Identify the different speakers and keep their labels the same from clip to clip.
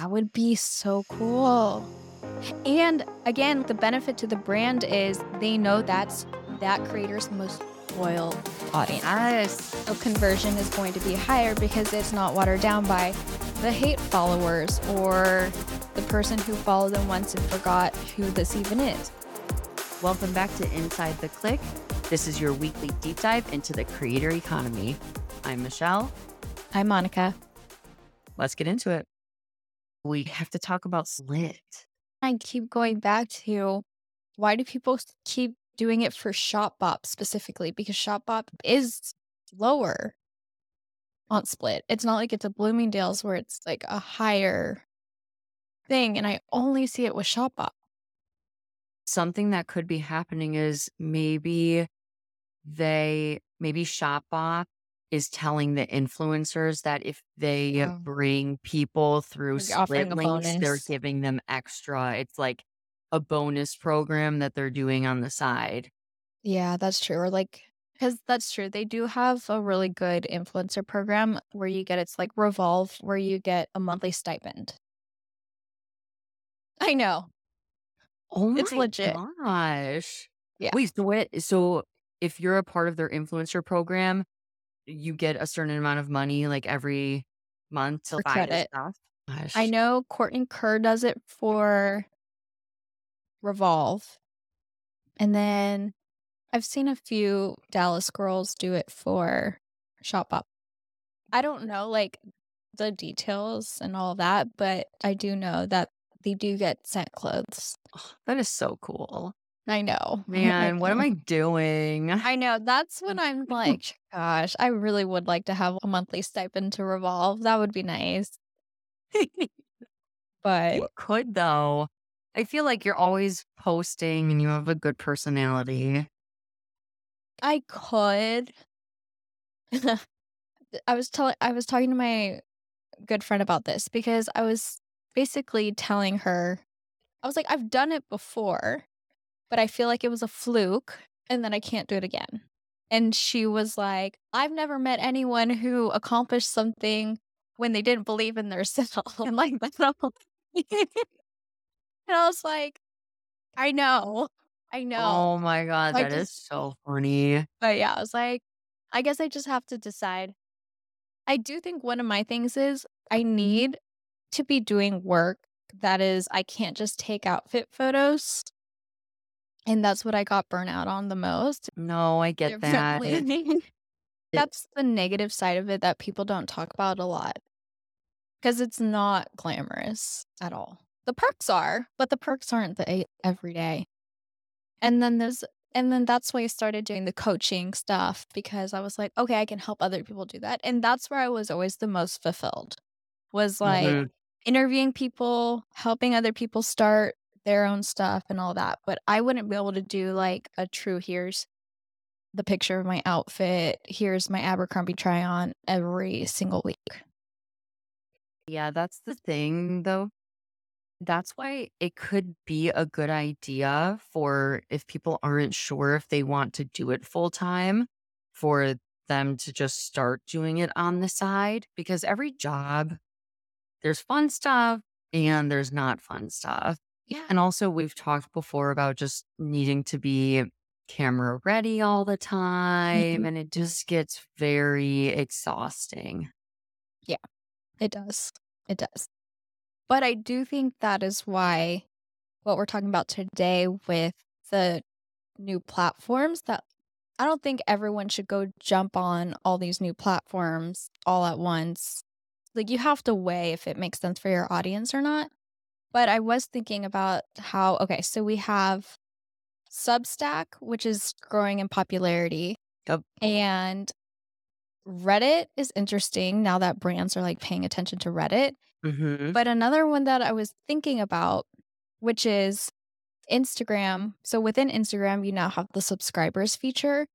Speaker 1: That would be so cool. And again, the benefit to the brand is they know that's that creator's most loyal audience.
Speaker 2: Yes.
Speaker 1: So conversion is going to be higher because it's not watered down by the hate followers or the person who followed them once and forgot who this even is.
Speaker 2: Welcome back to Inside the Click. This is your weekly deep dive into the creator economy. I'm Michelle.
Speaker 1: I'm Monica.
Speaker 2: Let's get into it. We have to talk about Split.
Speaker 1: I keep going back to why do people keep doing it for Shopbop specifically? Because Shopbop is lower on Split. It's not like it's a Bloomingdale's where it's like a higher thing, and I only see it with Shopbop.
Speaker 2: Something that could be happening is maybe they, maybe Shopbop is telling the influencers that if they
Speaker 1: Oh.
Speaker 2: bring people through
Speaker 1: Like
Speaker 2: split links, they're giving them extra. It's like a bonus program that they're doing on the side.
Speaker 1: Yeah, that's true. Or like, because that's true. They do have a really good influencer program where you get it's like Revolve, where you get a monthly stipend. I know.
Speaker 2: Oh
Speaker 1: It's
Speaker 2: my
Speaker 1: legit.
Speaker 2: gosh.
Speaker 1: Yeah.
Speaker 2: Wait, so what? So if you're a part of their influencer program, you get a certain amount of money like every month to
Speaker 1: For
Speaker 2: buy
Speaker 1: credit.
Speaker 2: stuff. Gosh.
Speaker 1: I know Courtney Kerr does it for Revolve. And then I've seen a few Dallas girls do it for Shopbop. I don't know like the details and all that, but I do know that they do get sent clothes.
Speaker 2: Oh, that is so cool.
Speaker 1: I know.
Speaker 2: Man, what am. I doing?
Speaker 1: I know. That's when I'm like, gosh, I really would like to have a monthly stipend to Revolve. That would be nice. But
Speaker 2: you could though. I feel like you're always posting and you have a good personality.
Speaker 1: I could. I was telling I was talking to my good friend about this because I was basically telling her I was like, I've done it before, but I feel like it was a fluke and then I can't do it again. And she was like, I've never met anyone who accomplished something when they didn't believe in themselves. and like and I was like, I know. I know.
Speaker 2: Oh my god,
Speaker 1: I
Speaker 2: that is so funny.
Speaker 1: But yeah, I was like, I guess I just have to decide. I do think one of my things is I mm-hmm. need to be doing work that is, I can't just take outfit photos. And that's what I got burnout on the most.
Speaker 2: No, I get that.
Speaker 1: That's the negative side of it that people don't talk about a lot because it's not glamorous at all. The perks are, but the perks aren't the e- everyday. And then there's and then that's why I started doing the coaching stuff because I was like, okay, I can help other people do that. And that's where I was always the most fulfilled. Was like
Speaker 2: Mhm.
Speaker 1: interviewing people, helping other people start their own stuff and all that. But I wouldn't be able to do like a true here's the picture of my outfit, here's my Abercrombie try on every single week.
Speaker 2: Yeah, that's the thing though. That's why it could be a good idea for if people aren't sure if they want to do it full time, for them to just start doing it on the side because every job, there's fun stuff and there's not fun stuff.
Speaker 1: Yeah.
Speaker 2: And also, we've talked before about just needing to be camera ready all the time,
Speaker 1: Mhm.
Speaker 2: and it just gets very exhausting.
Speaker 1: Yeah, it does. It does. But I do think that is why what we're talking about today with the new platforms that I don't think everyone should go jump on all these new platforms all at once. Like you have to weigh if it makes sense for your audience or not. But I was thinking about how okay, so we have Substack, which is growing in popularity.
Speaker 2: Yep.
Speaker 1: And Reddit is interesting now that brands are like paying attention to Reddit.
Speaker 2: hmm
Speaker 1: But another one that I was thinking about, which is Instagram. So within Instagram, you now have the subscribers feature.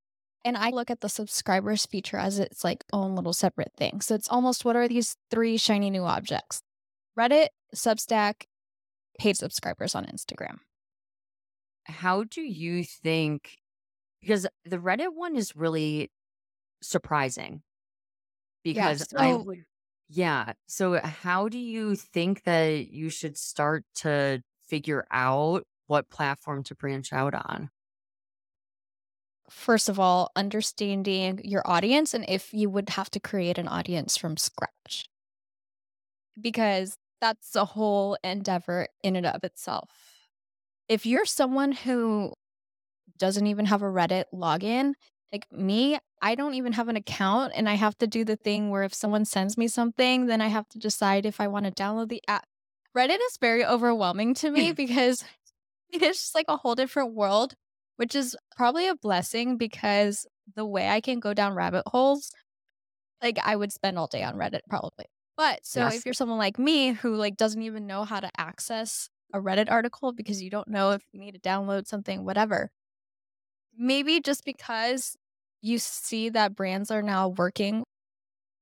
Speaker 1: And I look at the subscribers feature as its like own little separate thing. So it's almost what are these three shiny new objects? Reddit, Substack, paid subscribers on Instagram.
Speaker 2: How do you think? Because the Reddit one is really surprising. Because I
Speaker 1: so-
Speaker 2: would, Yeah. So, uh, how do you think that you should start to figure out what platform to branch out on?
Speaker 1: First of all, understanding your audience and if you would have to create an audience from scratch. Because that's a whole endeavor in and of itself. If you're someone who doesn't even have a Reddit login, like me, I don't even have an account and I have to do the thing where if someone sends me something, then I have to decide if I want to download the app. Reddit is very overwhelming to me because it's just like a whole different world, which is probably a blessing because the way I can go down rabbit holes, like I would spend all day on Reddit probably. But so
Speaker 2: Yes.
Speaker 1: if you're someone like me who like doesn't even know how to access a Reddit article because you don't know if you need to download something, whatever, maybe just because you see that brands are now working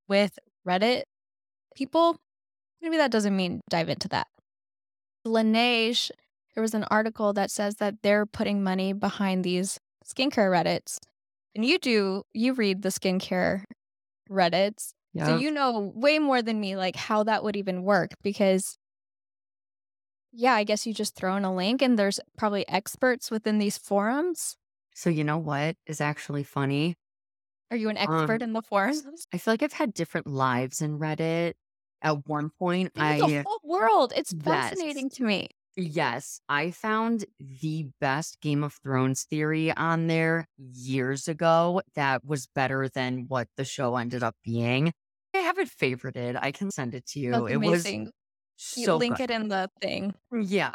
Speaker 1: with Reddit people, maybe that doesn't mean dive into that. Laneige, there was an article that says that they're putting money behind these skincare Reddits. And you do, you read the skincare Reddits. So you know way more than me, like how that would even work because, yeah, I guess you just throw in a link and there's probably experts within these forums.
Speaker 2: So, you know what is actually funny?
Speaker 1: Are you an expert
Speaker 2: Um,
Speaker 1: in the forums?
Speaker 2: I feel like I've had different lives in Reddit. At one point,
Speaker 1: There's
Speaker 2: I,
Speaker 1: whole world. It's
Speaker 2: yes,
Speaker 1: fascinating to me.
Speaker 2: yes, I found the best Game of Thrones theory on there years ago that was better than what the show ended up being. I have it favorited. I can send it to you.
Speaker 1: That's
Speaker 2: It was
Speaker 1: amazing. You link it in the thing.
Speaker 2: Yeah.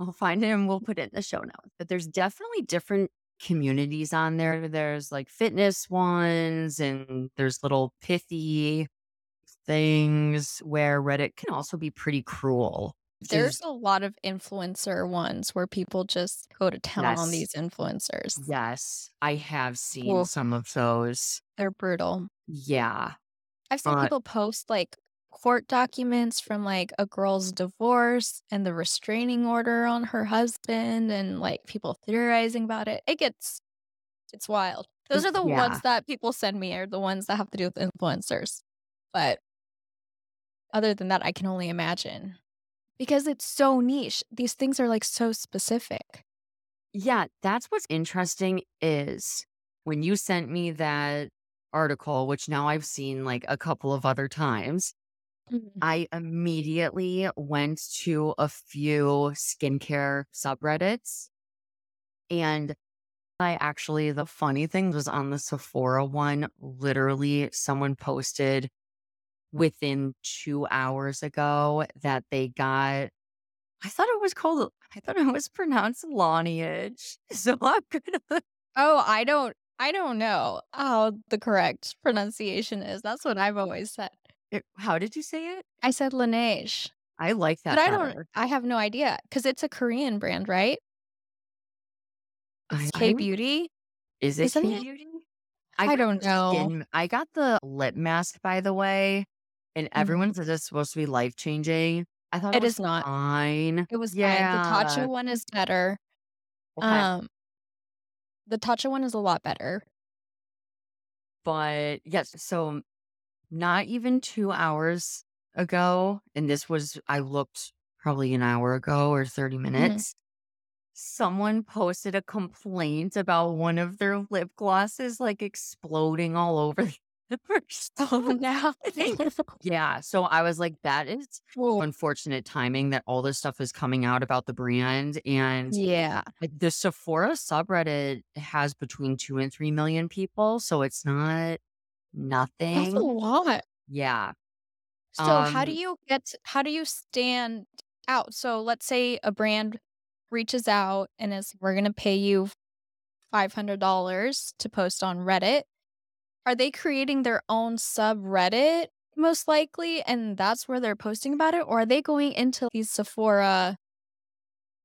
Speaker 2: I'll find it and we'll put it in the show notes. But there's definitely different communities on there. There's like fitness ones and there's little pithy things where Reddit can also be pretty cruel.
Speaker 1: There's a lot of influencer ones where people just go to town on these influencers.
Speaker 2: yes. I have seen
Speaker 1: Oof,
Speaker 2: some of those.
Speaker 1: they're brutal.
Speaker 2: Yeah.
Speaker 1: I've seen
Speaker 2: Uh
Speaker 1: people post like court documents from like a girl's divorce and the restraining order on her husband and like people theorizing about it. It gets it's wild. Those are the ones that people send me are the ones that have to do with influencers. But other than that, I can only imagine. Because it's so niche. These things are like so specific.
Speaker 2: Yeah, that's what's interesting is when you sent me that article, which now I've seen like a couple of other times,
Speaker 1: Mhm.
Speaker 2: I immediately went to a few skincare subreddits. And I actually, the funny thing was on the Sephora one, literally someone posted within two hours ago that they got, I thought it was called, I thought it was pronounced lineage. So I'm gonna
Speaker 1: Oh, I don't I don't know how the correct pronunciation is. That's what I've always said.
Speaker 2: It- how did you say it?
Speaker 1: I said Laneige,
Speaker 2: I like that.
Speaker 1: but I don't
Speaker 2: better.
Speaker 1: I have no idea because it's a Korean brand, right?
Speaker 2: I, I
Speaker 1: K-beauty,
Speaker 2: is it
Speaker 1: isn't
Speaker 2: K
Speaker 1: it?
Speaker 2: beauty? I got
Speaker 1: don't
Speaker 2: the
Speaker 1: know.
Speaker 2: skin. I got the lip mask, by the way, and everyone
Speaker 1: Mhm.
Speaker 2: says it's supposed to be life changing. I thought it
Speaker 1: It
Speaker 2: was
Speaker 1: is not.
Speaker 2: fine.
Speaker 1: It was fine. The Tatcha one is better.
Speaker 2: Okay.
Speaker 1: Um, the Tatcha one is a lot better.
Speaker 2: But yes, so not even two hours ago, and this was, I looked probably an hour ago or 30
Speaker 1: Mhm.
Speaker 2: minutes. Someone posted a complaint about one of their lip glosses like exploding all over the
Speaker 1: Oh, no.
Speaker 2: yeah. So I was like, that is unfortunate timing that all this stuff is coming out about the brand. And
Speaker 1: yeah.
Speaker 2: the Sephora subreddit has between two and three million people. So it's not nothing.
Speaker 1: That's a lot.
Speaker 2: Yeah.
Speaker 1: So how do
Speaker 2: Um,
Speaker 1: you get how do you stand out? So let's say a brand reaches out and is we're going to pay you $500 to post on Reddit. Are they creating their own subreddit most likely and that's where they're posting about it or are they going into these Sephora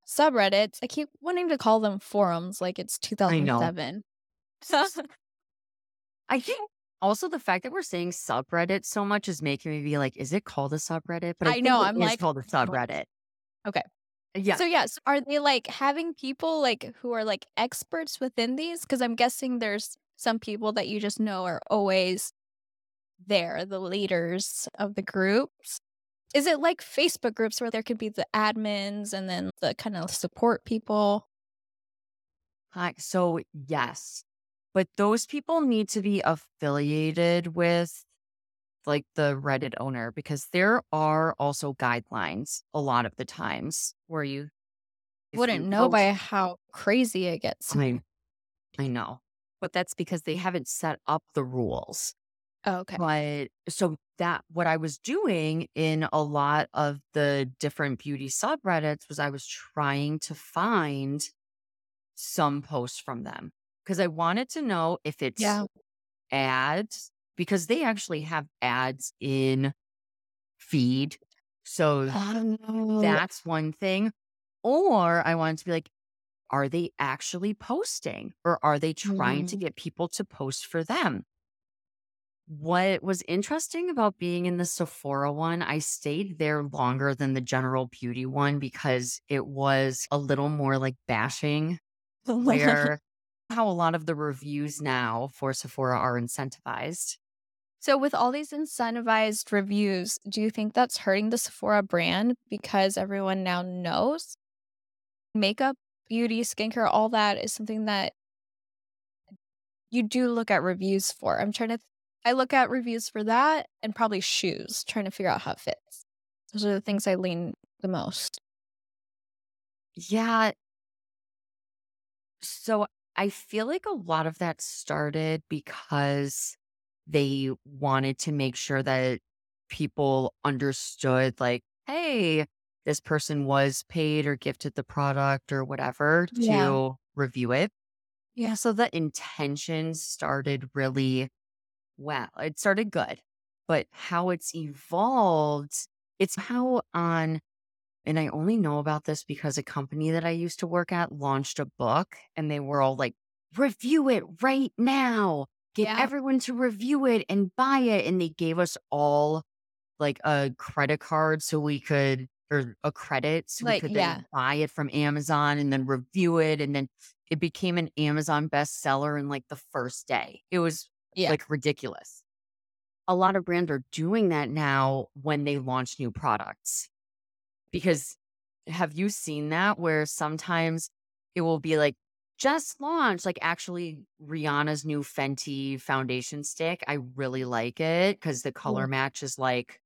Speaker 1: subreddits? I keep wanting to call them forums like it's
Speaker 2: I know.
Speaker 1: 2007.
Speaker 2: I think also the fact that we're saying subreddit so much is making me be like, is it called a subreddit? But I
Speaker 1: I know, I'm like
Speaker 2: called a subreddit.
Speaker 1: Okay.
Speaker 2: Yeah.
Speaker 1: So yes, are they like having people like who are like experts within these? Because I'm guessing there's some people that you just know are always there, the leaders of the groups. Is it like Facebook groups where there could be the admins and then the kind of support people?
Speaker 2: Hi. So, yes, but those people need to be affiliated with like the Reddit owner because there are also guidelines a lot of the times where you,
Speaker 1: Wouldn't
Speaker 2: you
Speaker 1: know by how crazy it gets.
Speaker 2: I, I know, but that's because they haven't set up the rules.
Speaker 1: Oh, okay.
Speaker 2: But so that what I was doing in a lot of the different beauty subreddits was I was trying to find some posts from them because I wanted to know if it's
Speaker 1: Yeah.
Speaker 2: ads because they actually have ads in feed. So
Speaker 1: Oh,
Speaker 2: that's one thing. Or I wanted to be like, are they actually posting or are they trying to
Speaker 1: mm,
Speaker 2: get people to post for them? What was interesting about being in the Sephora one, I stayed there longer than the general beauty one because it was a little more like bashing, where how a lot of the reviews now for Sephora are incentivized.
Speaker 1: So, with all these incentivized reviews, do you think that's hurting the Sephora brand because everyone now knows makeup, beauty, skincare, all that is something that you do look at reviews for? I'm trying to, th- I look at reviews for that and probably shoes, trying to figure out how it fits. Those are the things I lean the most.
Speaker 2: Yeah. So I feel like a lot of that started because they wanted to make sure that people understood, like, hey, this person was paid or gifted the product or whatever
Speaker 1: Yeah.
Speaker 2: to review it.
Speaker 1: Yeah.
Speaker 2: So the intention started really well. It started good, but how it's evolved, it's how on and I only know about this because a company that I used to work at launched a book and they were all like, review it right now. Get
Speaker 1: Yeah.
Speaker 2: everyone to review it and buy it. And they gave us all like a credit card so we could, or a credit so we
Speaker 1: Like,
Speaker 2: could
Speaker 1: yeah.
Speaker 2: then buy it from Amazon and then review it. And then it became an Amazon bestseller in like the first day. It was
Speaker 1: Yeah.
Speaker 2: like ridiculous. A lot of brands are doing that now when they launch new products. Because have you seen that where sometimes it will be like just launched, like actually Rihanna's new Fenty foundation stick? I really like it because the color match is like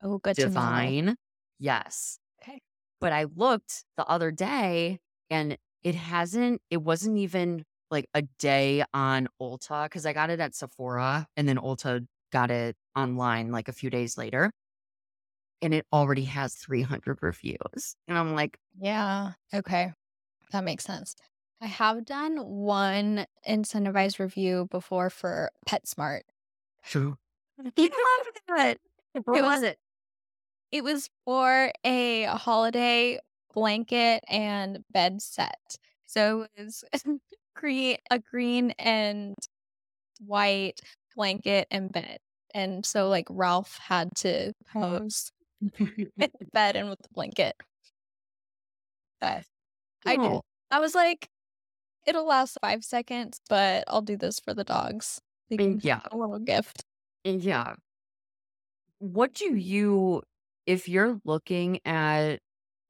Speaker 1: Oh, good to
Speaker 2: divine. Yes.
Speaker 1: Okay.
Speaker 2: But I looked the other day and it hasn't, it wasn't even like a day on Ulta because I got it at Sephora and then Ulta got it online like a few days later and it already has 300 reviews. And I'm like,
Speaker 1: Yeah. Okay. That makes sense. I have done one incentivized review before for PetSmart.
Speaker 2: True. You love. What
Speaker 1: It
Speaker 2: was it?
Speaker 1: It was for a holiday blanket and bed set. So it was green a green and white blanket and bed. And so like Ralph had to pose with the bed and with the blanket. But I did. I was like, it'll last five seconds, but I'll do this for the dogs. They eh,
Speaker 2: yeah,
Speaker 1: a little gift.
Speaker 2: Eh, yeah. What do you, if you're looking at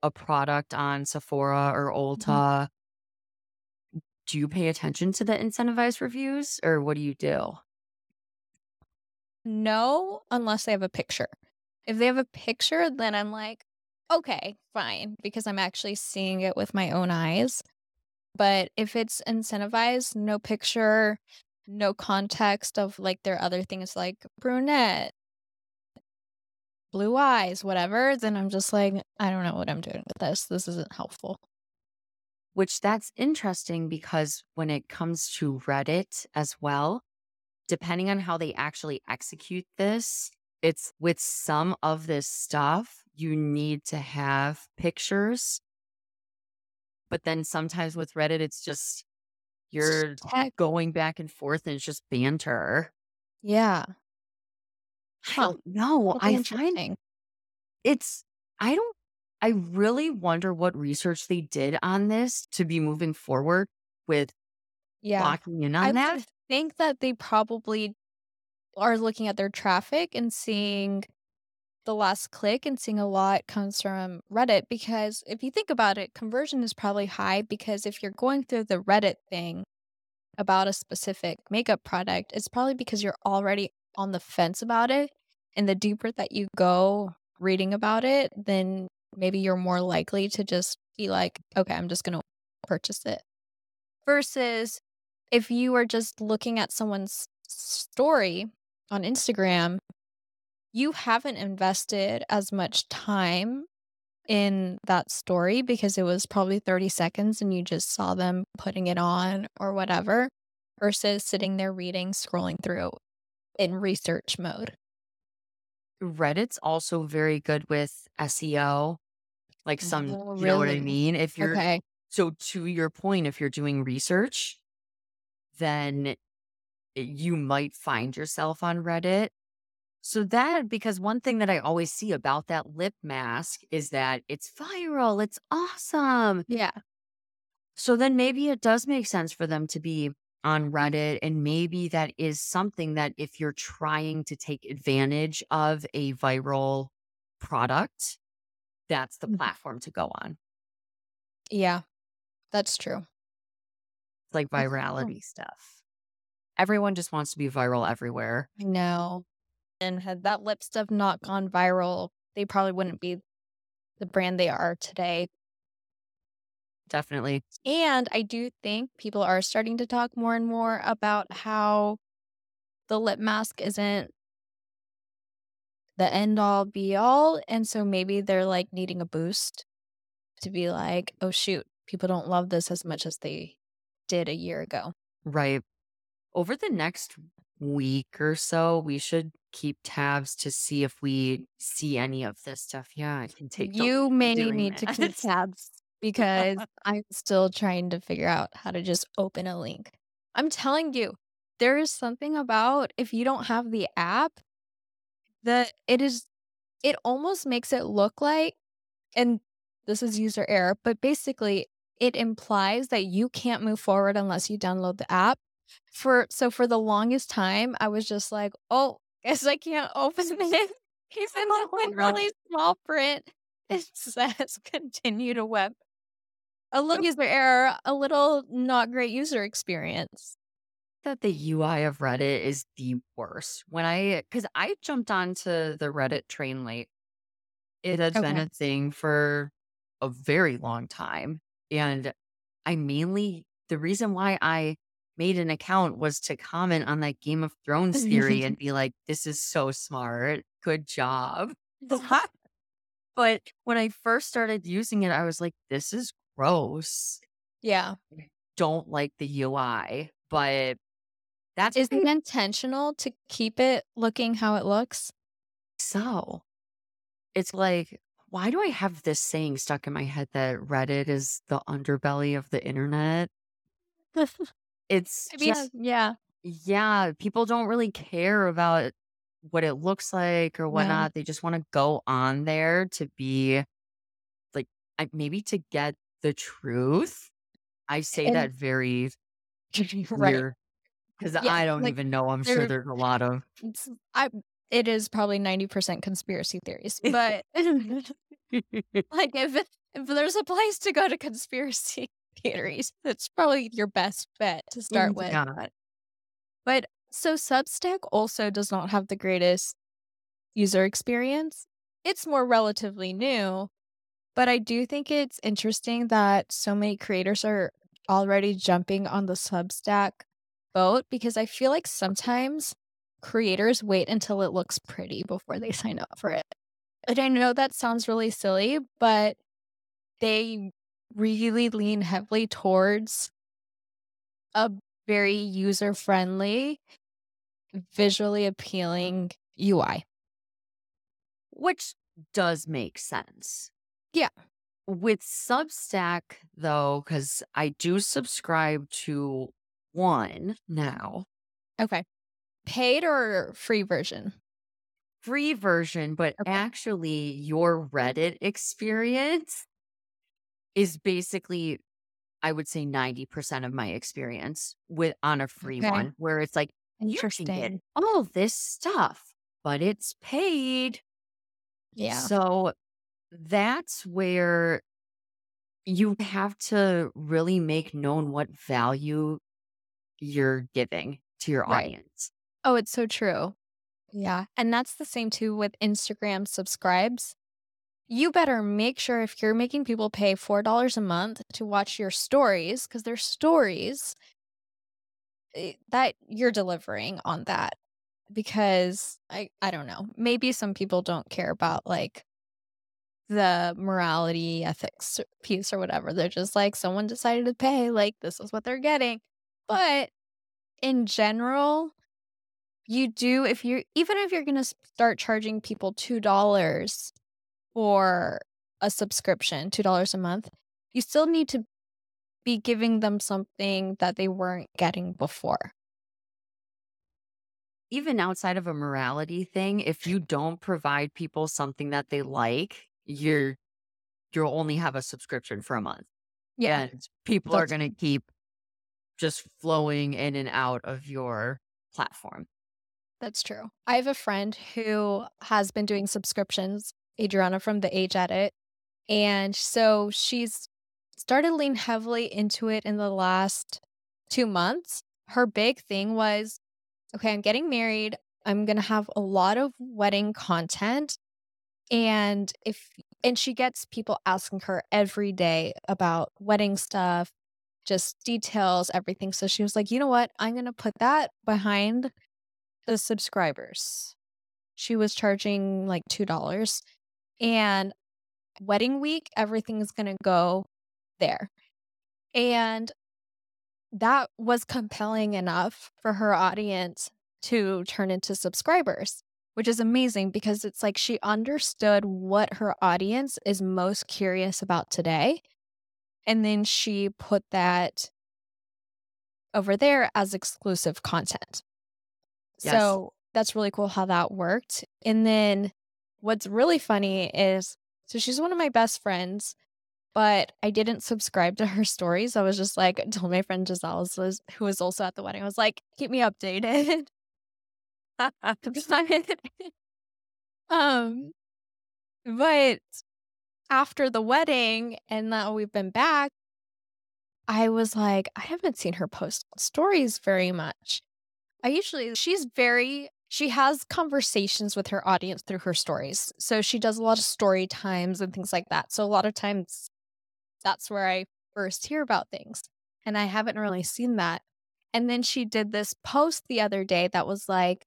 Speaker 2: a product on Sephora or
Speaker 1: Mhm.
Speaker 2: Ulta, do you pay attention to the incentivized reviews or what do you do?
Speaker 1: No, unless they have a picture. If they have a picture, then I'm like, okay, fine, because I'm actually seeing it with my own eyes. But if it's incentivized, no picture, no context of like their other things like brunette, blue eyes, whatever, then I'm just like, I don't know what I'm doing with this. This isn't helpful.
Speaker 2: Which that's interesting because when it comes to Reddit as well, depending on how they actually execute this, it's with some of this stuff, you need to have pictures. But then sometimes with Reddit, it's just you're going back and forth and it's just banter.
Speaker 1: yeah.
Speaker 2: I
Speaker 1: Huh.
Speaker 2: don't know.
Speaker 1: That'll be
Speaker 2: I find
Speaker 1: interesting.
Speaker 2: it's, I don't, I really wonder what research they did on this to be moving forward with
Speaker 1: Yeah.
Speaker 2: locking in
Speaker 1: I
Speaker 2: on that.
Speaker 1: would think that they probably are looking at their traffic and seeing the last click and seeing a lot comes from Reddit because if you think about it, conversion is probably high because if you're going through the Reddit thing about a specific makeup product, it's probably because you're already on the fence about it. And the deeper that you go reading about it, then maybe you're more likely to just be like, okay, I'm just going to purchase it. Versus if you are just looking at someone's story on Instagram, you haven't invested as much time in that story because it was probably 30 seconds and you just saw them putting it on or whatever versus sitting there reading, scrolling through in research mode.
Speaker 2: Reddit's also very good with SEO. Like some,
Speaker 1: Oh,
Speaker 2: you know what I mean? If you're,
Speaker 1: Okay.
Speaker 2: so to your point, if you're doing research, then you might find yourself on Reddit. So that, because one thing that I always see about that lip mask is that it's viral, it's awesome.
Speaker 1: Yeah.
Speaker 2: So then maybe it does make sense for them to be on Reddit. And maybe that is something that if you're trying to take advantage of a viral product, that's the
Speaker 1: Mhm.
Speaker 2: platform to go on.
Speaker 1: Yeah. That's true.
Speaker 2: It's like virality stuff. Everyone just wants to be viral everywhere.
Speaker 1: I know. And had that lip stuff not gone viral, they probably wouldn't be the brand they are today.
Speaker 2: Definitely.
Speaker 1: And I do think people are starting to talk more and more about how the lip mask isn't the end all be all. And so maybe they're like needing a boost to be like, oh, shoot, people don't love this as much as they did a year ago.
Speaker 2: Right. Over the next week or so, we should keep tabs to see if we see any of this stuff. Yeah, I can take
Speaker 1: You may need to keep tabs because I'm still trying to figure out how to just open a link. I'm telling you, there is something about if you don't have the app that it is, it almost makes it look like, and this is user error, but basically it implies that you can't move forward unless you download the app. For so for the longest time, I was just like, oh, guess I can't open it. He's in really small print, it says continue to web. A little user error, a little not great user experience.
Speaker 2: that the UI of Reddit is the worst. When I, because I jumped onto the Reddit train late, it had been a thing for a very long time. And I mainly, the reason why I made an account was to comment on that Game of Thrones theory and be like, this is so smart. Good job. but when I first started using it, I was like, this is gross.
Speaker 1: yeah.
Speaker 2: Don't like the UI. But that's
Speaker 1: Is it intentional to keep it looking how it looks?
Speaker 2: so. It's like, why do I have this saying stuck in my head that Reddit is the underbelly of the internet? It's
Speaker 1: I mean,
Speaker 2: just, um,
Speaker 1: yeah.
Speaker 2: yeah, people don't really care about what it looks like or
Speaker 1: No.
Speaker 2: whatnot. They just want to go on there to be like, maybe to get the truth. I say
Speaker 1: And
Speaker 2: that very
Speaker 1: right.
Speaker 2: weird because
Speaker 1: Yeah,
Speaker 2: I don't
Speaker 1: like,
Speaker 2: even know. I'm sure there's a lot of.
Speaker 1: I it is probably 90% conspiracy theories, but like if if there's a place to go to conspiracy theories, it's probably your best bet to start mm, with.
Speaker 2: Yeah.
Speaker 1: But so Substack also does not have the greatest user experience. It's more relatively new, but I do think it's interesting that so many creators are already jumping on the Substack boat because I feel like sometimes creators wait until it looks pretty before they sign up for it. And I know that sounds really silly, but they really lean heavily towards a very user friendly, visually appealing UI.
Speaker 2: which does make sense.
Speaker 1: Yeah.
Speaker 2: With Substack, though, because I do subscribe to one now,
Speaker 1: Okay. Paid or free version?
Speaker 2: free version, but
Speaker 1: Okay.
Speaker 2: actually, your Reddit experience is basically, I would say, 90% of my experience with on a free
Speaker 1: Okay.
Speaker 2: one, where it's like You can get all this stuff, but it's paid.
Speaker 1: Yeah.
Speaker 2: So that's where you have to really make known what value you're giving to your
Speaker 1: Right.
Speaker 2: audience.
Speaker 1: Oh, it's so true. Yeah. And that's the same too with Instagram subscribes. You better make sure if you're making people pay $4 a month to watch your stories, because they're stories, eh, that you're delivering on that. Because I, I don't know, maybe some people don't care about like the morality, ethics piece or whatever. They're just like, someone decided to pay, like, this is what they're getting. But in general, you do, if you're, even if you're going to start charging people $2 for a subscription, $2 a month, you still need to be giving them something that they weren't getting before.
Speaker 2: Even outside of a morality thing, if you don't provide people something that they like, you're you'll only have a subscription for a month.
Speaker 1: Yeah.
Speaker 2: And people are going to keep just flowing in and out of your platform.
Speaker 1: That's true. I have a friend who has been doing subscriptions, Adriana from the Age Edit. And so she's started lean heavily into it in the last two months. Her big thing was okay, I'm getting married. I'm going to have a lot of wedding content. And if, and she gets people asking her every day about wedding stuff, just details, everything. So she was like, you know what? I'm to put that behind the subscribers. She was charging like $2. And wedding week, everything's going to go there. And that was compelling enough for her audience to turn into subscribers, which is amazing because it's like she understood what her audience is most curious about today. And then she put that over there as exclusive content.
Speaker 2: Yes.
Speaker 1: So that's really cool how that worked. And then what's really funny is so she's one of my best friends, but I didn't subscribe to her stories. I was just like, told my friend Giselle, was, who was also at the wedding, I was like, keep me updated. um, but after the wedding and now we've been back, I was like, I haven't seen her post stories very much. I usually, she's very, she has conversations with her audience through her stories. So she does a lot of story times and things like that. So a lot of times that's where I first hear about things. And I haven't really seen that. And then she did this post the other day that was like,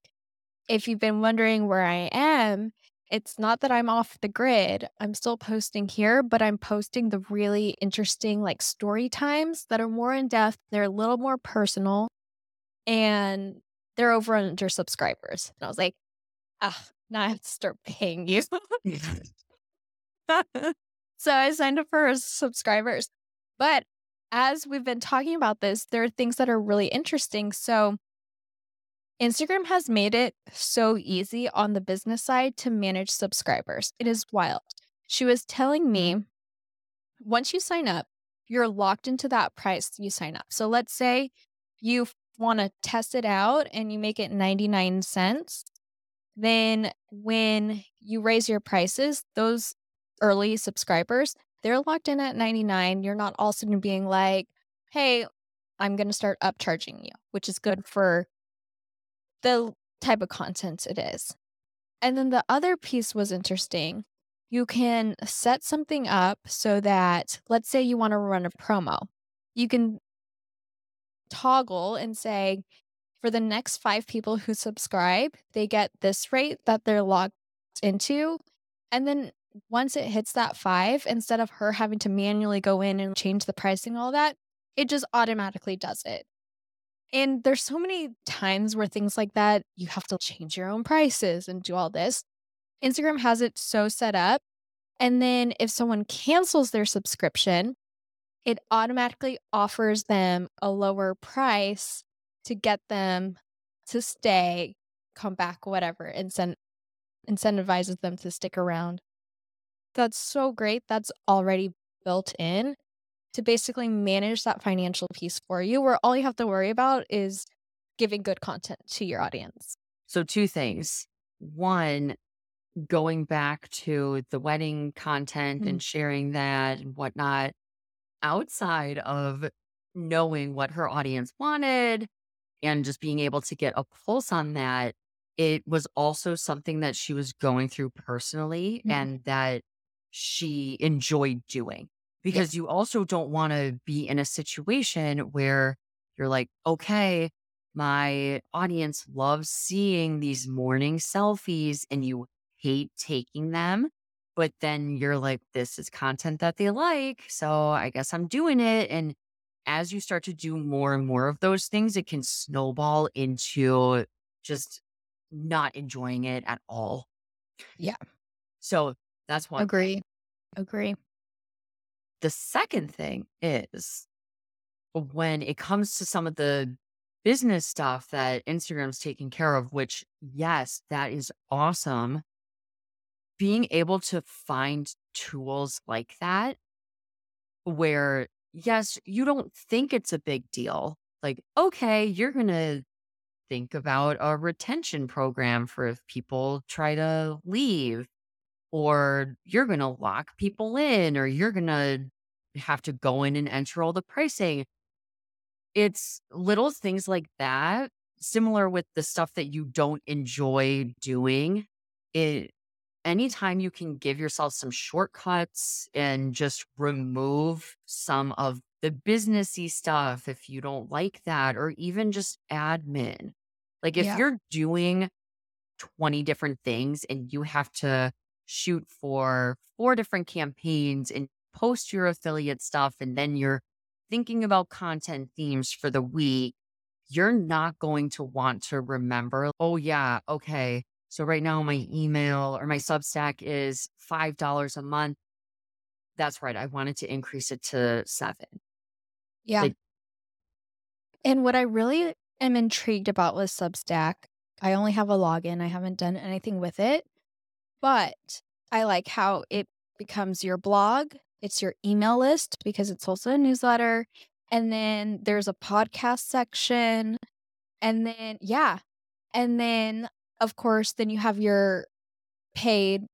Speaker 1: if you've been wondering where I am, it's not that I'm off the grid. I'm still posting here, but I'm posting the really interesting like story times that are more in depth. They're a little more personal and they're over under subscribers. And I was like, ah, now I have to start paying you. so I signed up for subscribers. But as we've been talking about this, there are things that are really interesting. So Instagram has made it so easy on the business side to manage subscribers. It is wild. She was telling mm-hmm. me once you sign up, you're locked into that price you sign up. So let's say you want to test it out and you make it 99 cents. Then when you raise your prices, those early subscribers, they're locked in at 99. You're not all of a sudden being like, hey, I'm going to start upcharging you, which is good for the type of content it is. And then the other piece was interesting. You can set something up so that, let's say you want to run a promo, you can toggle and say, for the next five people who subscribe, they get this rate that they're logged into. And then once it hits that five, instead of her having to manually go in and change the pricing, all that, it just automatically does it. And there's so many times where things like that, you have to change your own prices and do all this. Instagram has it so set up. And then if someone cancels their subscription, it automatically offers them a lower price to get them to stay, come back, whatever, incent- incentivizes them to stick around. That's so great. That's already built in to basically manage that financial piece for you, where all you have to worry about is giving good content to your audience.
Speaker 2: So, two things. One, going back to the wedding content
Speaker 1: Mm.
Speaker 2: and sharing that and whatnot, outside of knowing what her audience wanted and just being able to get a pulse on that, it was also something that she was going through personally
Speaker 1: Mhm.
Speaker 2: and that she enjoyed doing. Because you also don't want to be in a situation where you're like, okay, my audience loves seeing these morning selfies and you hate taking them. But then you're like, this is content that they like. So I guess I'm doing it. And as you start to do more and more of those things, it can snowball into just not enjoying it at all.
Speaker 1: Yeah.
Speaker 2: So that's one.
Speaker 1: Agree. Agree.
Speaker 2: The second thing is when it comes to some of the business stuff that Instagram's taking care of, which, yes, that is awesome. Being able to find tools like that where, yes, you don't think it's a big deal. Like, okay, you're going to think about a retention program for if people try to leave, or you're going to lock people in, or you're going to have to go in and enter all the pricing. It's little things like that, similar with the stuff that you don't enjoy doing. It anytime you can give yourself some shortcuts and just remove some of the businessy stuff if you don't like that, or even just admin. Like if
Speaker 1: Yeah.
Speaker 2: you're doing 20 different things and you have to shoot for four different campaigns and post your affiliate stuff, and then you're thinking about content themes for the week, you're not going to want to remember, oh, yeah, okay. So right now my email or my Substack is $5 a month. That's right. I wanted to increase it to seven.
Speaker 1: Yeah.
Speaker 2: Like-
Speaker 1: and what I really am intrigued about with Substack, I only have a login. I haven't done anything with it, but I like how it becomes your blog. It's your email list because it's also a newsletter. And then there's a podcast section. And then, yeah. And then, of course, then you have your paid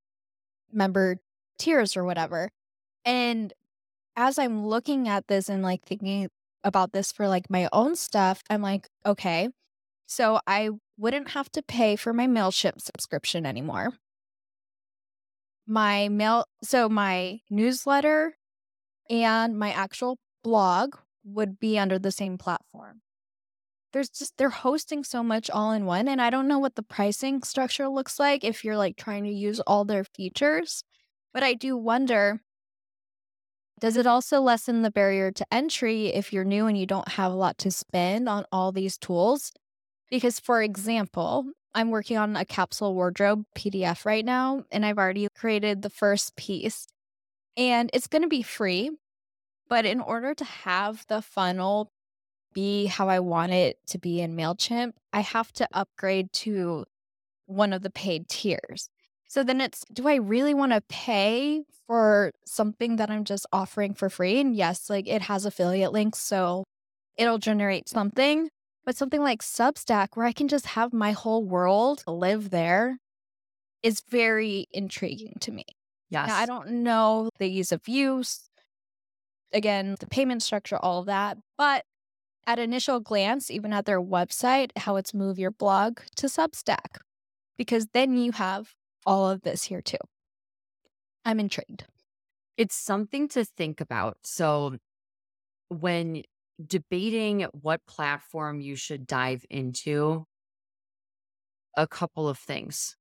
Speaker 1: member tiers or whatever. And as I'm looking at this and like thinking about this for like my own stuff, I'm like, okay, so I wouldn't have to pay for my MailChimp subscription anymore. My mail, so my newsletter and my actual blog would be under the same platform. There's just, they're hosting so much all in one. And I don't know what the pricing structure looks like if you're like trying to use all their features. But I do wonder does it also lessen the barrier to entry if you're new and you don't have a lot to spend on all these tools? Because, for example, I'm working on a capsule wardrobe PDF right now, and I've already created the first piece. And it's going to be free. But in order to have the funnel be how I want it to be in MailChimp, I have to upgrade to one of the paid tiers. So then it's do I really want to pay for something that I'm just offering for free? And yes, like it has affiliate links, so it'll generate something. But something like Substack, where I can just have my whole world live there, is very intriguing to me.
Speaker 2: Yes.
Speaker 1: Now, I don't know the ease of use, again, the payment structure, all of that. But at initial glance, even at their website, how it's move your blog to Substack, because then you have all of this here too. I'm intrigued.
Speaker 2: It's something to think about. So, when debating what platform you should dive into, a couple of things.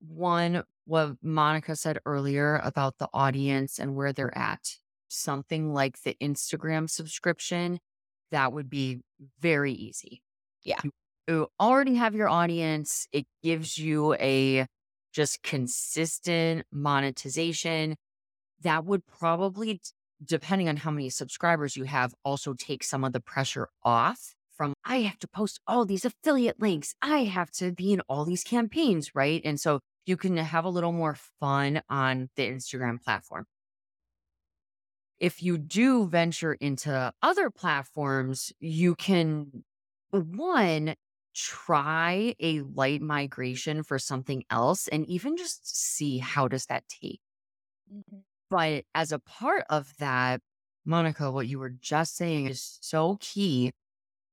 Speaker 2: One, what Monica said earlier about the audience and where they're at. Something like the Instagram subscription, that would be very easy.
Speaker 1: Yeah.
Speaker 2: You, already have your audience, it gives you a just consistent monetization that would probably depending on how many subscribers you have also take some of the pressure off from i have to post all these affiliate links i have to be in all these campaigns right and so you can have a little more fun on the instagram platform if you do venture into other platforms you can one try a light migration for something else and even just see how does that take.
Speaker 1: Mhm.
Speaker 2: But as a part of that, Monica, what you were just saying is so key.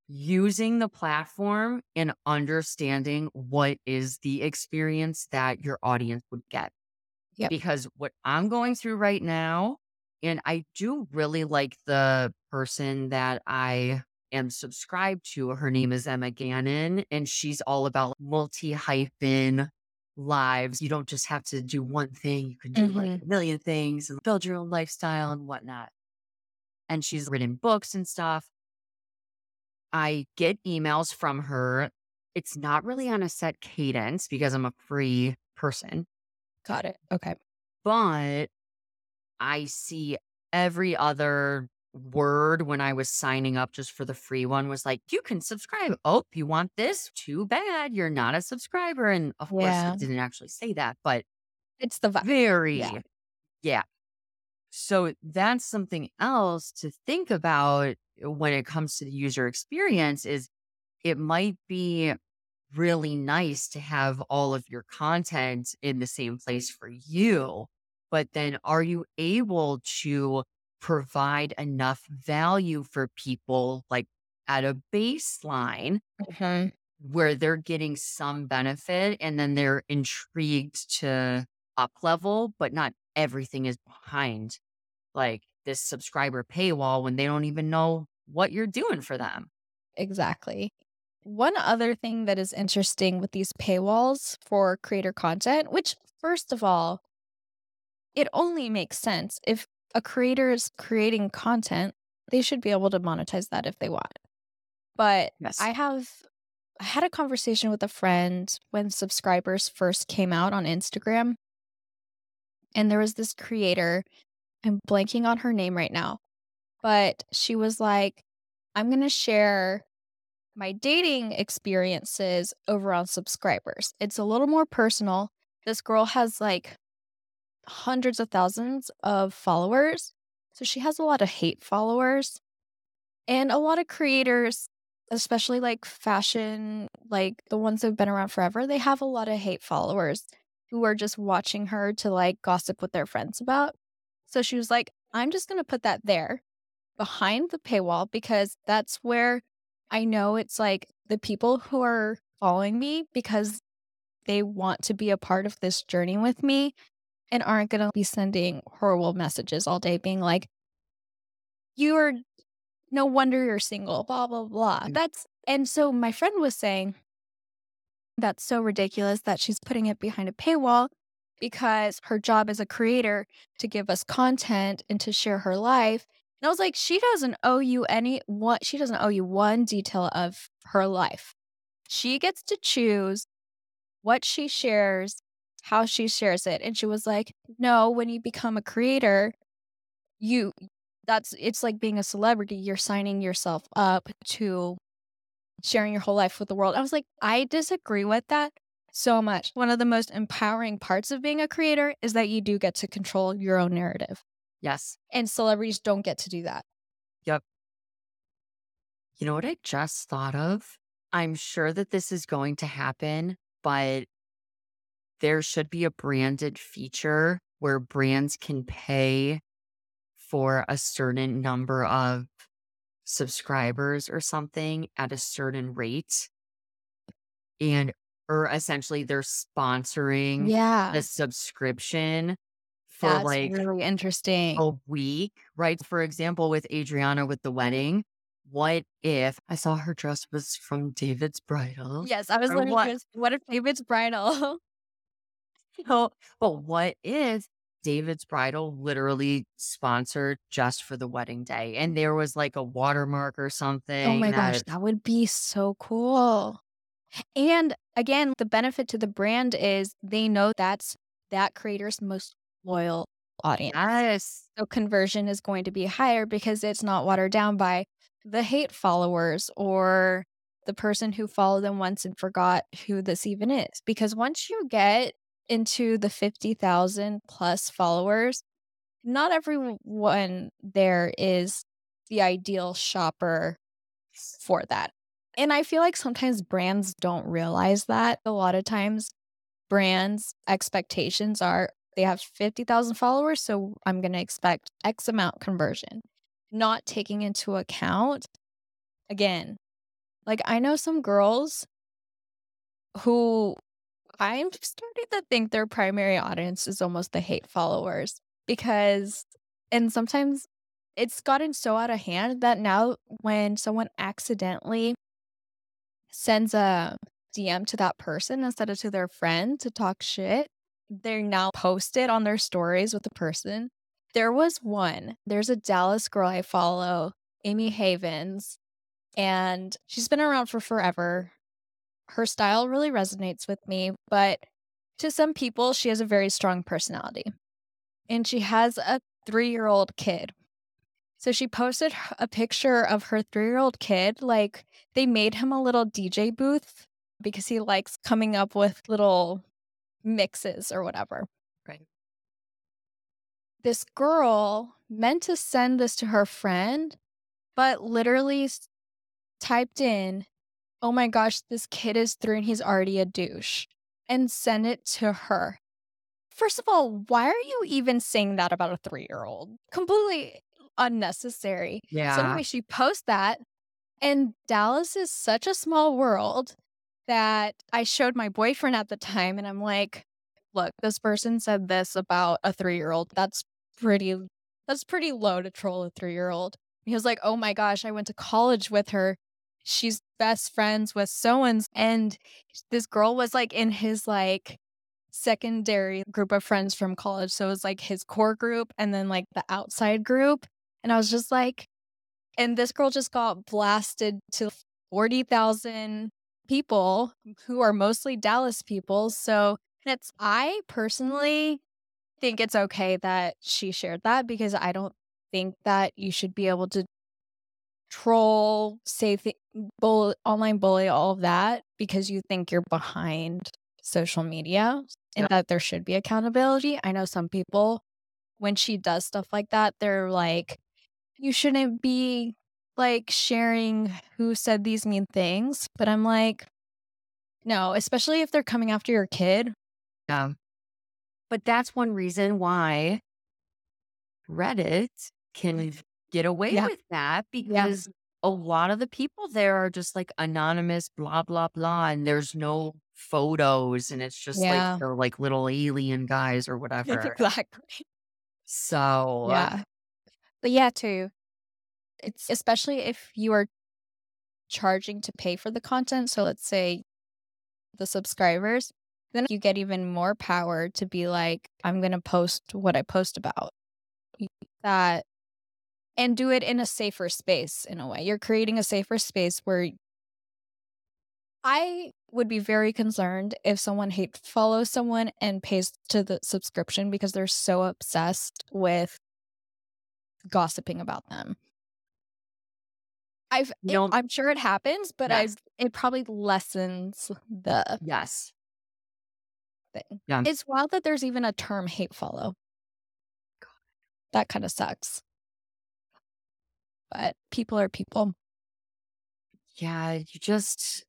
Speaker 2: Using the platform and understanding what is the experience that your audience would get.
Speaker 1: Yep.
Speaker 2: Because what I'm going through right now, and I do really like the person that I am subscribed to. Her name is Emma Gannon, and she's all about multi hyphen lives. You don't just have to do one thing, you can do like
Speaker 1: Mhm.
Speaker 2: a million things and build your own lifestyle and whatnot. And she's written books and stuff. I get emails from her. It's not really on a set cadence because I'm a free person,
Speaker 1: Got it. Okay.
Speaker 2: but I see every other word when I was signing up just for the free one was like, you can subscribe. Oh, you want this? Too bad. You're not a subscriber. And of course, it didn't actually say that, but
Speaker 1: It's the vibe.
Speaker 2: very,
Speaker 1: Yeah.
Speaker 2: yeah. So that's something else to think about when it comes to the user experience is it might be really nice to have all of your content in the same place for you. But then are you able to provide enough value for people like at a baseline
Speaker 1: Mhm.
Speaker 2: where they're getting some benefit and then they're intrigued to up level, but not everything is behind like this subscriber paywall when they don't even know what you're doing for them.
Speaker 1: Exactly. One other thing that is interesting with these paywalls for creator content, which, first of all, it only makes sense if a creator is creating content, they should be able to monetize that if they want. But
Speaker 2: Yes.
Speaker 1: I have I had a conversation with a friend when subscribers first came out on Instagram. And there was this creator, I'm blanking on her name right now, but she was like, I'm going to share my dating experiences over on subscribers. It's a little more personal. This girl has like hundreds of thousands of followers. So she has a lot of hate followers and a lot of creators, especially like fashion, like the ones have been around forever, they have a lot of hate followers who are just watching her to like gossip with their friends about. So she was like, I'm just going to put that there behind the paywall because that's where I know it's like the people who are following me because they want to be a part of this journey with me and aren't going to be sending horrible messages all day being like, you are no wonder you're single, blah, blah, blah.
Speaker 2: Mm.
Speaker 1: That's, and so my friend was saying, that's so ridiculous that she's putting it behind a paywall because her job as a creator to give us content and to share her life. And I was like, she doesn't owe you any what she doesn't owe you one detail of her life. She gets to choose what she shares, how she shares it. And she was like, No, when you become a creator, you that's it's like being a celebrity. You're signing yourself up to sharing your whole life with the world. I was like, I disagree with that so much. One of the most empowering parts of being a creator is that you do get to control your own narrative.
Speaker 2: Yes.
Speaker 1: And celebrities don't get to do that. Yep.
Speaker 2: You know what I just thought of? I'm sure that this is going to happen, but there should be a branded feature where brands can pay for a certain number of subscribers or something at a certain rate. And, or essentially they're sponsoring
Speaker 1: Yeah.
Speaker 2: the subscription for
Speaker 1: That's
Speaker 2: like
Speaker 1: really interesting.
Speaker 2: a week, right? For example, with Adriana with the wedding, what if I saw her dress was from David's Bridal?
Speaker 1: yes, I was literally
Speaker 2: what?
Speaker 1: just, what if David's bridal?
Speaker 2: No, but what if David's Bridal literally sponsored just for the wedding day and there was like a watermark or oh something?
Speaker 1: oh my gosh,
Speaker 2: that-
Speaker 1: that would be so cool. And again, the benefit to the brand is they know that's that creator's most loyal audience.
Speaker 2: Yes.
Speaker 1: So conversion is going to be higher because it's not watered down by the hate followers or the person who followed them once and forgot who this even is. Because once you get into the 50,000 plus followers, not everyone there is the ideal shopper for that. And I feel like sometimes brands don't realize that. A lot of times, brands' expectations are they have 50,000 followers, so I'm going to expect X amount conversion, not taking into account, again, like I know some girls who I'm starting to think their primary audience is almost the hate followers because, and sometimes it's gotten so out of hand that now when someone accidentally sends a DM to that person instead of to their friend to talk shit, they're now posted on their stories with the person. There was one, there's a Dallas girl I follow, Amy Havins, and she's been around for forever. Her style really resonates with me, but to some people, she has a very strong personality. And she has a three year old kid. So she posted a picture of her three year old kid. Like they made him a little DJ booth because he likes coming up with little mixes or whatever.
Speaker 2: Right.
Speaker 1: This girl meant to send this to her friend, but literally typed in, oh my gosh, this kid is three and he's already a douche, and send it to her. First of all, why are you even saying that about a three year old? Completely unnecessary.
Speaker 2: Yeah.
Speaker 1: So, anyway, she posts that. And Dallas is such a small world that I showed my boyfriend at the time, and I'm like, look, this person said this about a three year old. That's pretty, that's pretty low to troll a three year old. He was like, oh my gosh, I went to college with her she's best friends with so and and this girl was like in his like secondary group of friends from college so it was like his core group and then like the outside group and i was just like and this girl just got blasted to 40,000 people who are mostly Dallas people so it's I personally think it's okay that she shared that because I don't think that you should be able to troll, say th- bull, online bully, all of that because you think you're behind social media and yeah. that there should be accountability. I know some people, when she does stuff like that, they're like, you shouldn't be like sharing who said these mean things. But I'm like, no, especially if they're coming after your kid.
Speaker 2: Yeah. But that's one reason why Reddit mm. can get away yeah. with that because yeah. a lot of the people there are just like anonymous, blah, blah, blah. And there's no photos and it's just yeah. like they're like little alien guys or whatever.
Speaker 1: exactly.
Speaker 2: So, uh
Speaker 1: yeah. But yeah, too. It's especially if you are charging to pay for the content. So let's say the subscribers, then you get even more power to be like, I'm going to post what I post about. That and do it in a safer space in a way. You're creating a safer space where I would be very concerned if someone hate follows someone and pays to the subscription because they're so obsessed with gossiping about them. I've know, it, I'm sure it happens, but yes. I it probably lessens the
Speaker 2: yes
Speaker 1: thing. Yeah. It's wild that there's even a term hate follow. That kind of sucks but people are people.
Speaker 2: Yeah, you just,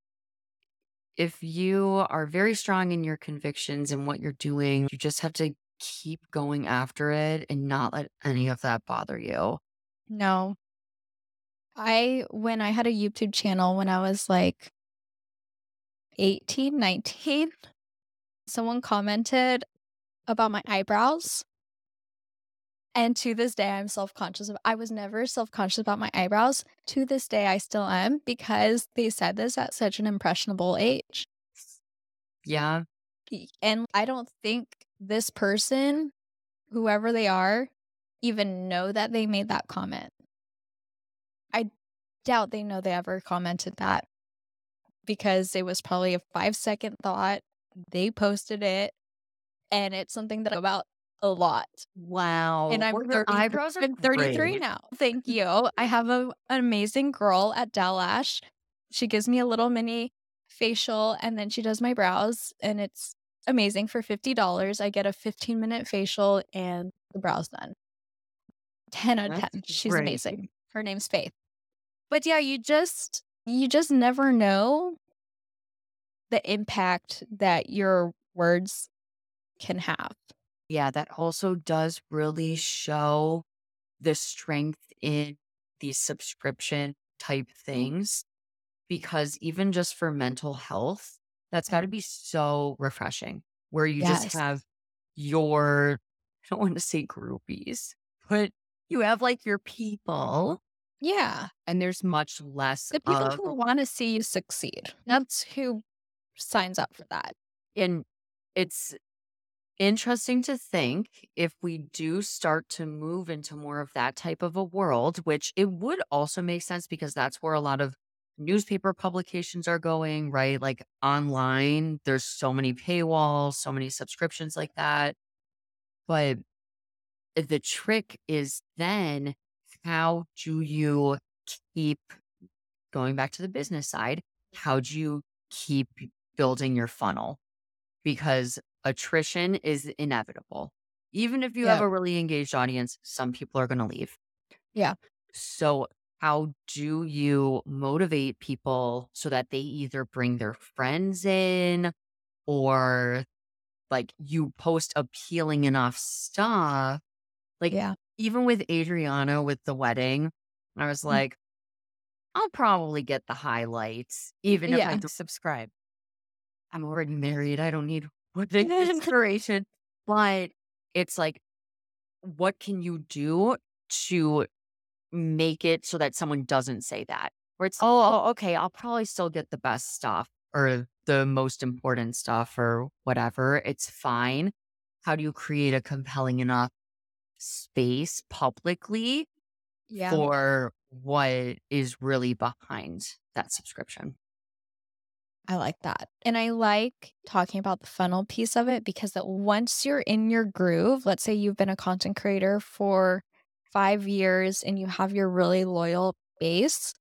Speaker 2: if you are very strong in your convictions and what you're doing, you just have to keep going after it and not let any of that bother you.
Speaker 1: No. I, when I had a YouTube channel when I was like 18, 19, someone commented about my eyebrows and to this day, I'm self conscious. I was never self conscious about my eyebrows. To this day, I still am because they said this at such an impressionable age.
Speaker 2: Yeah.
Speaker 1: And I don't think this person, whoever they are, even know that they made that comment. I doubt they know they ever commented that because it was probably a five second thought. They posted it and it's something that about a lot.
Speaker 2: Wow.
Speaker 1: And I'm, 30, eyebrows I'm 33 great. now. Thank mm-hmm. you. I have a, an amazing girl at Delash. She gives me a little mini facial and then she does my brows and it's amazing for $50. I get a 15 minute facial and the brows done. 10 out of 10. She's great. amazing. Her name's Faith. But yeah, you just you just never know the impact that your words can have.
Speaker 2: Yeah, that also does really show the strength in these subscription type mm. things because even just for mental health, that's got to be so refreshing where you just have your, I don't want to say groupies, but you have like your people
Speaker 1: Yeah.
Speaker 2: and there's much less
Speaker 1: The people
Speaker 2: of,
Speaker 1: who want to see you succeed. That's who signs up for that.
Speaker 2: and it's interesting to think if we do start to move into more of that type of a world, which it would also make sense because that's where a lot of newspaper publications are going, right? Like online, there's so many paywalls, so many subscriptions like that. But the trick is then how do you keep going back to the business side? How do you keep building your funnel? Because attrition is inevitable. Even if you have a really engaged audience, some people are going to leave.
Speaker 1: Yeah.
Speaker 2: So, how do you motivate people so that they either bring their friends in or like you post appealing enough stuff? Like,
Speaker 1: Yeah.
Speaker 2: even with Adriana with the wedding, I was
Speaker 1: Mm.
Speaker 2: like, I'll probably get the highlights, even if I don't subscribe. I'm already married. I don't need wedding inspiration. But it's like, what can you do to make it so that someone doesn't say that? Where it's, oh, oh, okay, I'll probably still get the best stuff or the most important stuff or whatever. It's fine. How do you create a compelling enough space publicly
Speaker 1: Yeah.
Speaker 2: for what is really behind that subscription?
Speaker 1: I like that. And I like talking about the funnel piece of it because that once you're in your groove, let's say you've been a content creator for five years and you have your really loyal base,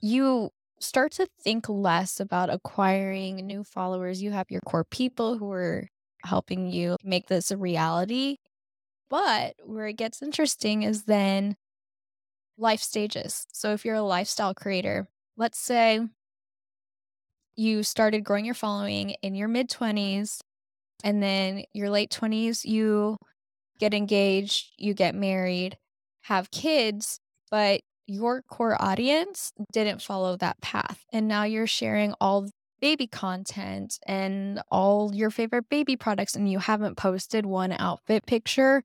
Speaker 1: you start to think less about acquiring new followers. You have your core people who are helping you make this a reality. But where it gets interesting is then life stages. So if you're a lifestyle creator, let's say you started growing your following in your mid 20s and then your late 20s you get engaged you get married have kids but your core audience didn't follow that path and now you're sharing all baby content and all your favorite baby products and you haven't posted one outfit picture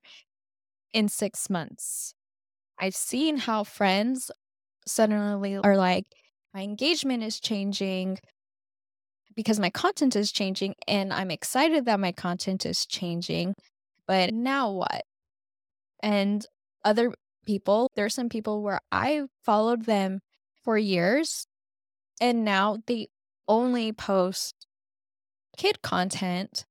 Speaker 1: in 6 months. I've seen how friends suddenly are like my engagement is changing because my content is changing and I'm excited that my content is changing. But now what? And other people, there's some people where I followed them for years and now they only post kid content.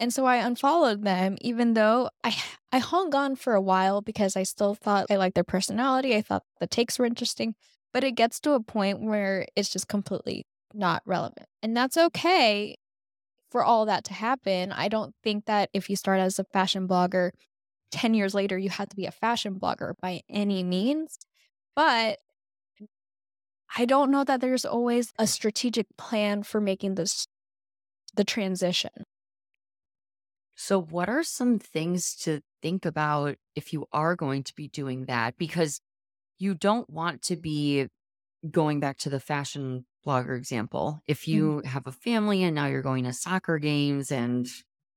Speaker 1: And so I unfollowed them even though I I hung on for a while because I still thought I liked their personality. I thought the takes were interesting, but it gets to a point where it's just completely not relevant. And that's okay for all that to happen. I don't think that if you start as a fashion blogger, 10 years later, you have to be a fashion blogger by any means. But I don't know that there's always a strategic plan for making this the transition.
Speaker 2: So, what are some things to think about if you are going to be doing that? Because you don't want to be going back to the fashion blogger example. If
Speaker 1: Mm.
Speaker 2: you have a family and now you're going to soccer games and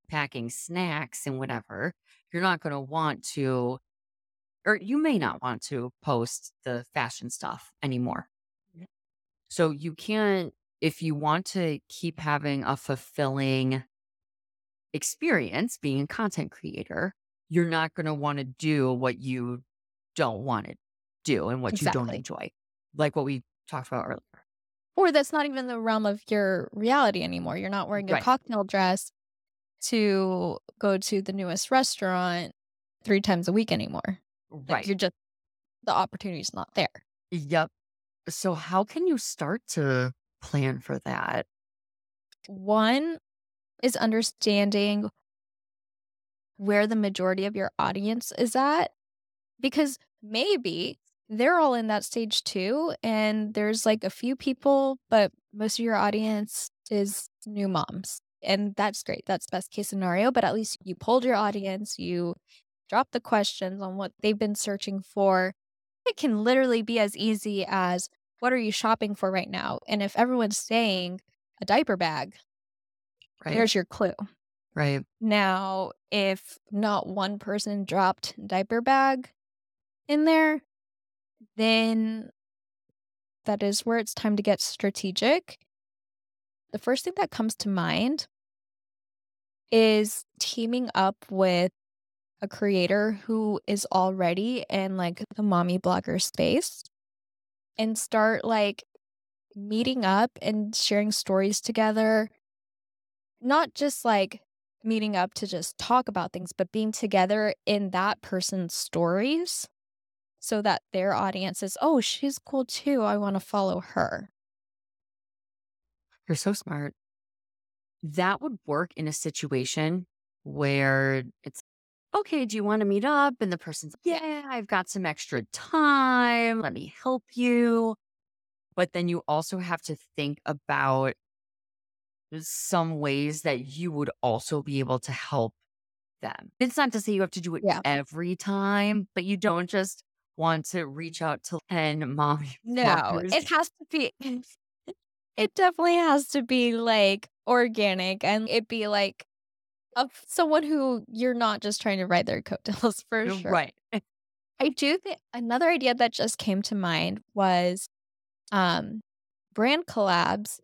Speaker 2: packing snacks and whatever, you're not going to want to, or you may not want to post the fashion stuff anymore. So, you can't, if you want to keep having a fulfilling experience being a content creator, you're not going to want to do what you don't want to do and what you don't enjoy, like what we talked about earlier.
Speaker 1: Or that's not even the realm of your reality anymore. You're not wearing a
Speaker 2: Right.
Speaker 1: cocktail dress to go to the newest restaurant three times a week anymore. Like
Speaker 2: Right.
Speaker 1: you're just the opportunity's not there.
Speaker 2: Yep. So, how can you start to plan for that?
Speaker 1: One is understanding where the majority of your audience is at because maybe they're all in that stage too, and there's, like, a few people, but most of your audience is new moms, and that's great, that's best case scenario, but at least you polled your audience, you dropped the questions on what they've been searching for. It can literally be as easy as, "What are you shopping for right now?" And if everyone's saying a diaper bag,
Speaker 2: Right.
Speaker 1: there's your clue.
Speaker 2: Right.
Speaker 1: Now, if not one person dropped diaper bag in there, then that is where it's time to get strategic. The first thing that comes to mind is teaming up with a creator who is already in, like, the mommy blogger space and start, like, meeting up and sharing stories together. Not just, like, meeting up to just talk about things, but being together in that person's stories so that their audience is, "Oh, she's cool too, I wanna follow her."
Speaker 2: You're so smart. That would work in a situation where it's, "Okay, do you wanna meet up?" And the person's, "Yeah, I've got some extra time, let me help you." But then you also have to think about some ways that you would also be able to help them. It's not to say you have to do it
Speaker 1: Yeah.
Speaker 2: every time, but you don't just want to reach out to 10 mommy
Speaker 1: No,
Speaker 2: bloggers.
Speaker 1: it has to be it definitely has to be, like, organic and it be, like, of someone who you're not just trying to ride their coattails for sure.
Speaker 2: Right.
Speaker 1: I do think another idea that just came to mind was, um, brand collabs,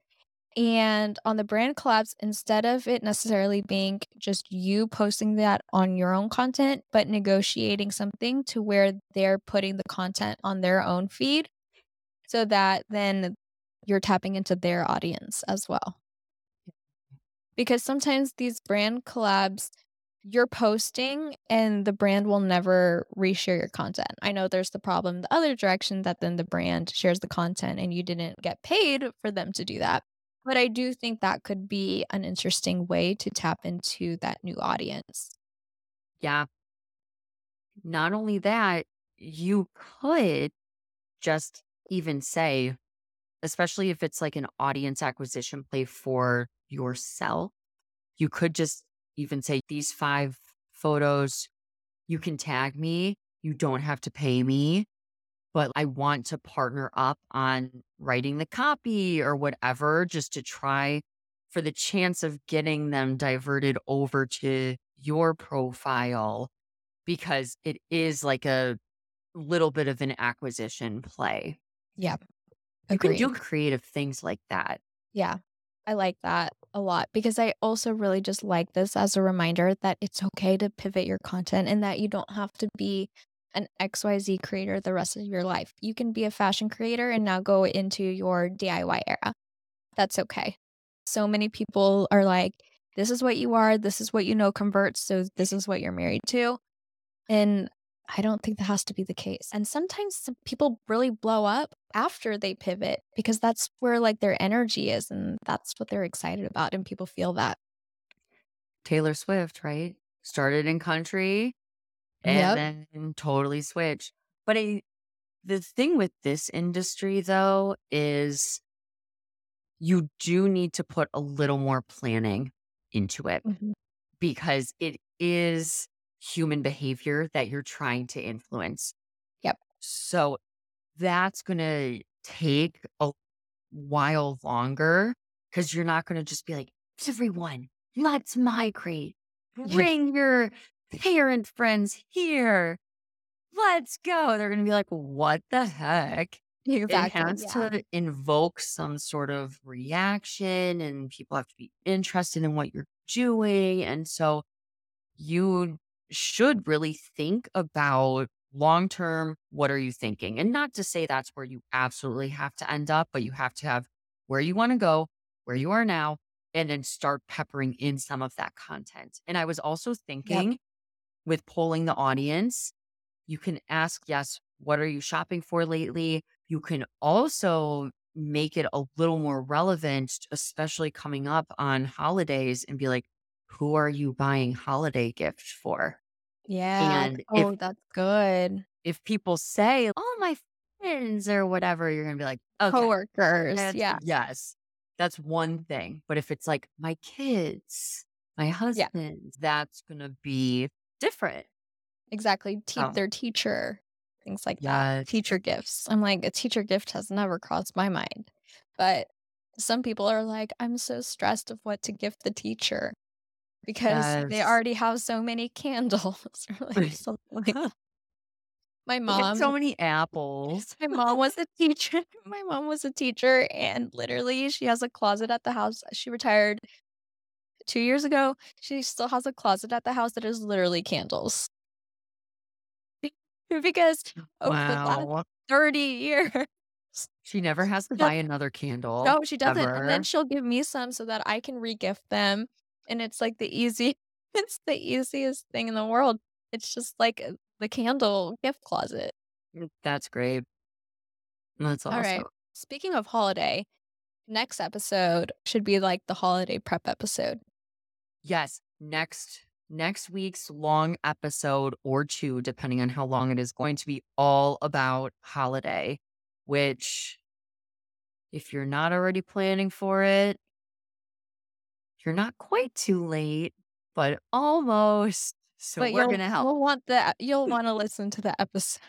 Speaker 1: and on the brand collabs, instead of it necessarily being just you posting that on your own content, but negotiating something to where they're putting the content on their own feed so that then you're tapping into their audience as well. Because sometimes these brand collabs, you're posting and the brand will never reshare your content. I know there's the problem the other direction that then the brand shares the content and you didn't get paid for them to do that. But I do think that could be an interesting way to tap into that new audience.
Speaker 2: Yeah. Not only that, you could just even say, especially if it's like an audience acquisition play for yourself, you could just even say, These five photos, you can tag me. You don't have to pay me, but I want to partner up on writing the copy or whatever, just to try for the chance of getting them diverted over to your profile because it is like a little bit of an acquisition play.
Speaker 1: Yep.
Speaker 2: You can do creative things like that.
Speaker 1: Yeah. I like that a lot because I also really just like this as a reminder that it's okay to pivot your content and that you don't have to be an XYZ creator the rest of your life. You can be a fashion creator and now go into your DIY era. That's okay. So many people are like, this is what you are, this is what you know converts, so this is what you're married to. And I don't think that has to be the case. And sometimes people really blow up after they pivot because that's where like their energy is and that's what they're excited about and people feel that.
Speaker 2: Taylor Swift, right? Started in country
Speaker 1: Yep.
Speaker 2: and then totally switch. But I, the thing with this industry, though, is you do need to put a little more planning into it
Speaker 1: Mhm.
Speaker 2: because it is human behavior that you're trying to influence.
Speaker 1: Yep.
Speaker 2: So that's going to take a while longer because you're not going to just be like, everyone, let's migrate. Bring your parent friends here. Let's go. They're going to be like, what the heck?
Speaker 1: Exactly.
Speaker 2: It has
Speaker 1: yeah.
Speaker 2: to invoke some sort of reaction, and people have to be interested in what you're doing. And so you should really think about long term what are you thinking? And not to say that's where you absolutely have to end up, but you have to have where you want to go, where you are now, and then start peppering in some of that content. And I was also thinking with polling the audience, you can ask, yes, what are you shopping for lately? You can also make it a little more relevant, especially coming up on holidays, and be like, who are you buying holiday gifts for?
Speaker 1: Yeah.
Speaker 2: And
Speaker 1: oh,
Speaker 2: if
Speaker 1: that's good.
Speaker 2: if people say, "Oh, my friends or whatever, you're going to be like, okay.
Speaker 1: Coworkers.
Speaker 2: that's-
Speaker 1: Yeah.
Speaker 2: Yes. That's one thing. But if it's like my kids, my husband, that's going to be different.
Speaker 1: Exactly. Te-
Speaker 2: Oh.
Speaker 1: Their teacher, things like that. Teacher gifts. I'm like, a teacher gift has never crossed my mind. But some people are like, I'm so stressed of what to gift the teacher because they already have so many candles or like something like. My mom,
Speaker 2: so many apples.
Speaker 1: my mom was a teacher. My mom was a teacher, and literally, she has a closet at the house. She retired two years ago. She still has a closet at the house that is literally candles. because over the last
Speaker 2: Wow.
Speaker 1: 30 years.
Speaker 2: She never has to buy another candle.
Speaker 1: No, she doesn't. And then she'll give me some so that I can regift them. And it's like the easy, it's the easiest thing in the world. It's just like uh, the candle gift closet.
Speaker 2: Mm, That's great. That's
Speaker 1: All
Speaker 2: awesome.
Speaker 1: right. Speaking of holiday, next episode should be like the holiday prep episode.
Speaker 2: Yes, next next week's long episode or two, depending on how long it is, going to be all about holiday. Which, if you're not already planning for it, you're not quite too late, but almost. So
Speaker 1: but
Speaker 2: we're gonna help.
Speaker 1: you'll want the you'll want to listen to the episode.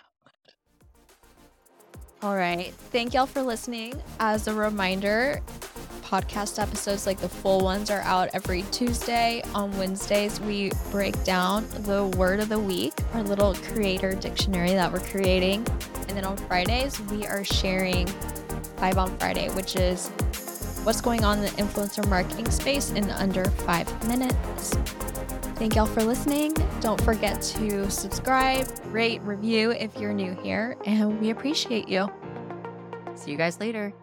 Speaker 1: All right. Thank y'all for listening. As a reminder, podcast episodes like the full ones are out every Tuesday. On Wednesdays, we break down the word of the week, our little creator dictionary that we're creating. And then on Fridays, we are sharing Five on Friday, which is what's going on in the influencer marketing space in under five minutes. Thank y'all for listening. Don't forget to subscribe, rate, review if you're new here, and we appreciate you.
Speaker 2: See you guys later.